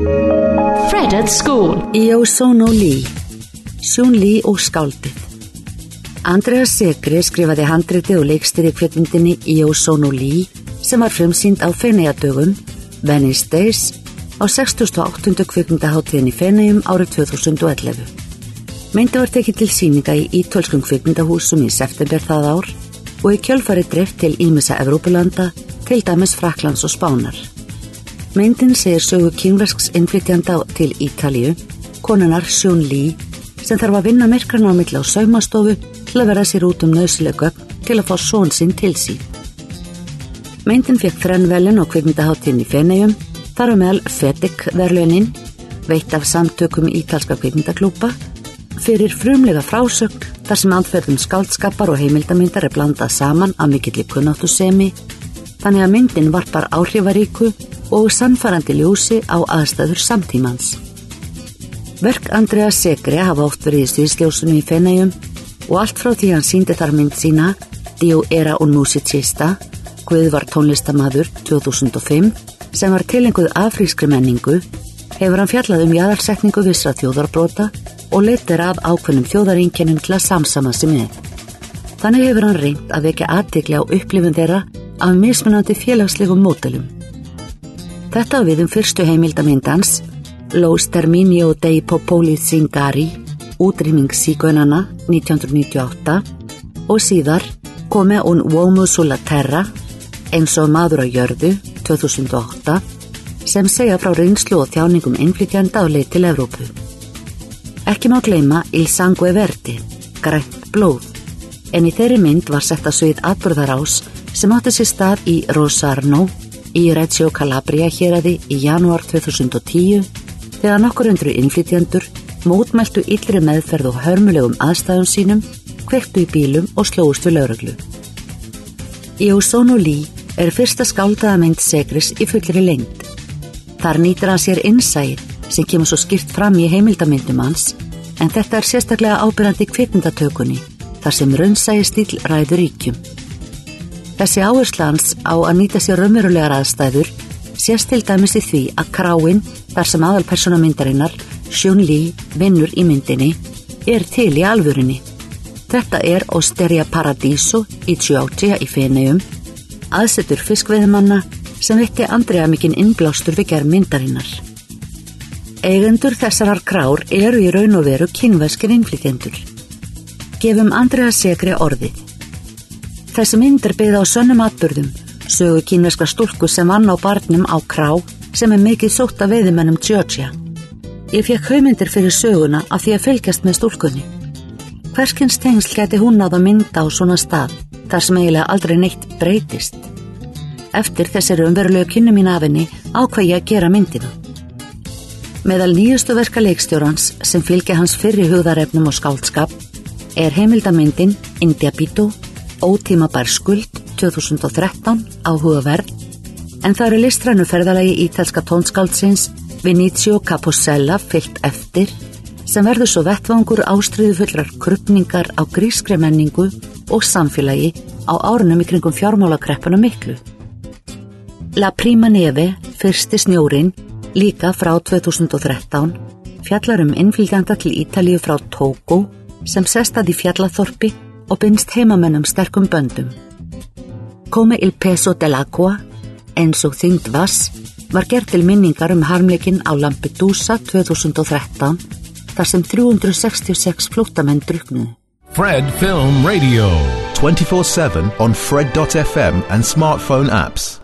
Fred at School Io sono Lee Sjón Lee og skáldið Andrea Segri skrifaði handriti og leikstýri kveitmyndinni Io sono Lee sem var frumsýnd á Feneyjadögum Venice Days á 68. kveikmyndaháttíðin í Feneyjum árið 2011. Myndi var tekið til síninga í ítölskum kveikmyndahúsum í september það ár og í kjölfari drift til Ímessa Evrópulanda til dæmis Fraklands og Spánar. Myndin segir sögu kynversks innflytjanda til Ítalju, konunar Sjón Lý, sem þarf að vinna myrkrana á milla á saumastofu til að vera sér út um nöðslega til að fá són sinn til sín. Myndin fekk þrennvelin á kvikmyndaháttin í Fenegjum, þar á meðal Fedik verlunin, veitt af samtökum ítalska kvikmyndaklúpa, fyrir frumlega frásögn þar sem andferðum skáldskapar og heimildamindar er blandað saman af mikillir kunnáttu semi, þannig að myndin varpar áhrifaríku og sannfarandi ljósi á aðstæður samtímans. Verk Andrea Segre hafa oft verið í stýrsljósunum í Fenæjum og allt frá því hann síndi þar mynd sína Dio era un musicista, Guð var tónlistamadur 2005 sem var tilenguð afrískri menningu, hefur hann fjallað um jæðarsetningu vissra þjóðarbrota og leitir af ákveðnum þjóðarinkenum til að samsama sig með. Þannig hefur hann reynd að vekja aðtikli á upplifun þeirra af mismunandi félagslegum mótelum. Þetta við um fyrstu heimildamindans Los Terminio dei Popoli Zingari útrýming síkönana 1998 og síðar komi un Uomo sulla Terra eins og maður á jörðu 2008 sem segja frá reynslu og þjáningum innflytjanda á leið til Evrópu. Ekki má gleima Il Sangue Verdi, grænt blóð, en í þeirri mynd var sett að svið atbyrðarás sem átti sér stað í Rosarno í Reggio Calabria héræði í janúar 2010 þegar nokkur undru innflytjandur mótmæltu yllri meðferð og hörmulegum aðstæðum sínum, kvektu í bílum og slóust við lauraglu. Jósónu Lý er fyrsta skáldaðamengt segris í fullri lengd. Þar nýtir hann sér innsæð sem kemur svo skýrt fram í heimildamindum hans en þetta er sérstaklega ábyrjandi kvikmyndatökunni þar sem raunsægi stíl ræður ríkjum. Þessi áherslans á að nýta sér raunverulegar aðstæður sést til dæmis í því að kráin þar sem aðalpersona myndarinnar, Sjón Lý, vinnur í myndinni, er til í alvörinni. Þetta er Osteria Paradiso í Tjótja í Feneum, aðsetur fiskveðumanna sem vekti Andrea mikinn innblástur við gerð myndarinnar. Eigendur þessarar krár eru í raun og veru kynveskir innflytjendur. Gefum Andrea segri orðið. Þessi mynd er byggð á sönnum atbyrðum, sögu kíneska stúlku sem vann á barnum á krá sem er mikið sótt af veðimennum Georgia. Ég fekk haumyndir fyrir söguna af því að fylgjast með stúlkunni. Hverskins tengsl geti hún að mynda á svona stað þar sem eiginlega aldrei neitt breytist. Eftir þessari umverulega kynnu mín af henni ákvæði að gera myndina. Meðal nýjustu verka leikstjórans sem fylgja hans fyrri hugðarefnum og skáldskap er heimildamyndin India Bito Ótímabær skuld 2013 áhugaverð en það eru listrænu ferðalagi ítalska tónskáldsins Vinicio Caposella fyllt eftir sem verður svo vettvangur ástriðu fullrar krupningar á grískri menningu og samfélagi á árunum í kringum fjármálakreppuna miklu. La Prima Neve, fyrsti snjórin, líka frá 2013, fjallar um innfylgjanda til Ítalíu frá Tóko sem sestað í fjallathorpi og bynst heimamennum sterkum böndum. Komi il peso dell'acqua, eins og þyngd vass, var gert til minningar um harmleikin á Lampedusa 2013 þar sem 366 flúttamenn druknuð. Fred Film Radio 24-7 on Fred.fm and smartphone apps.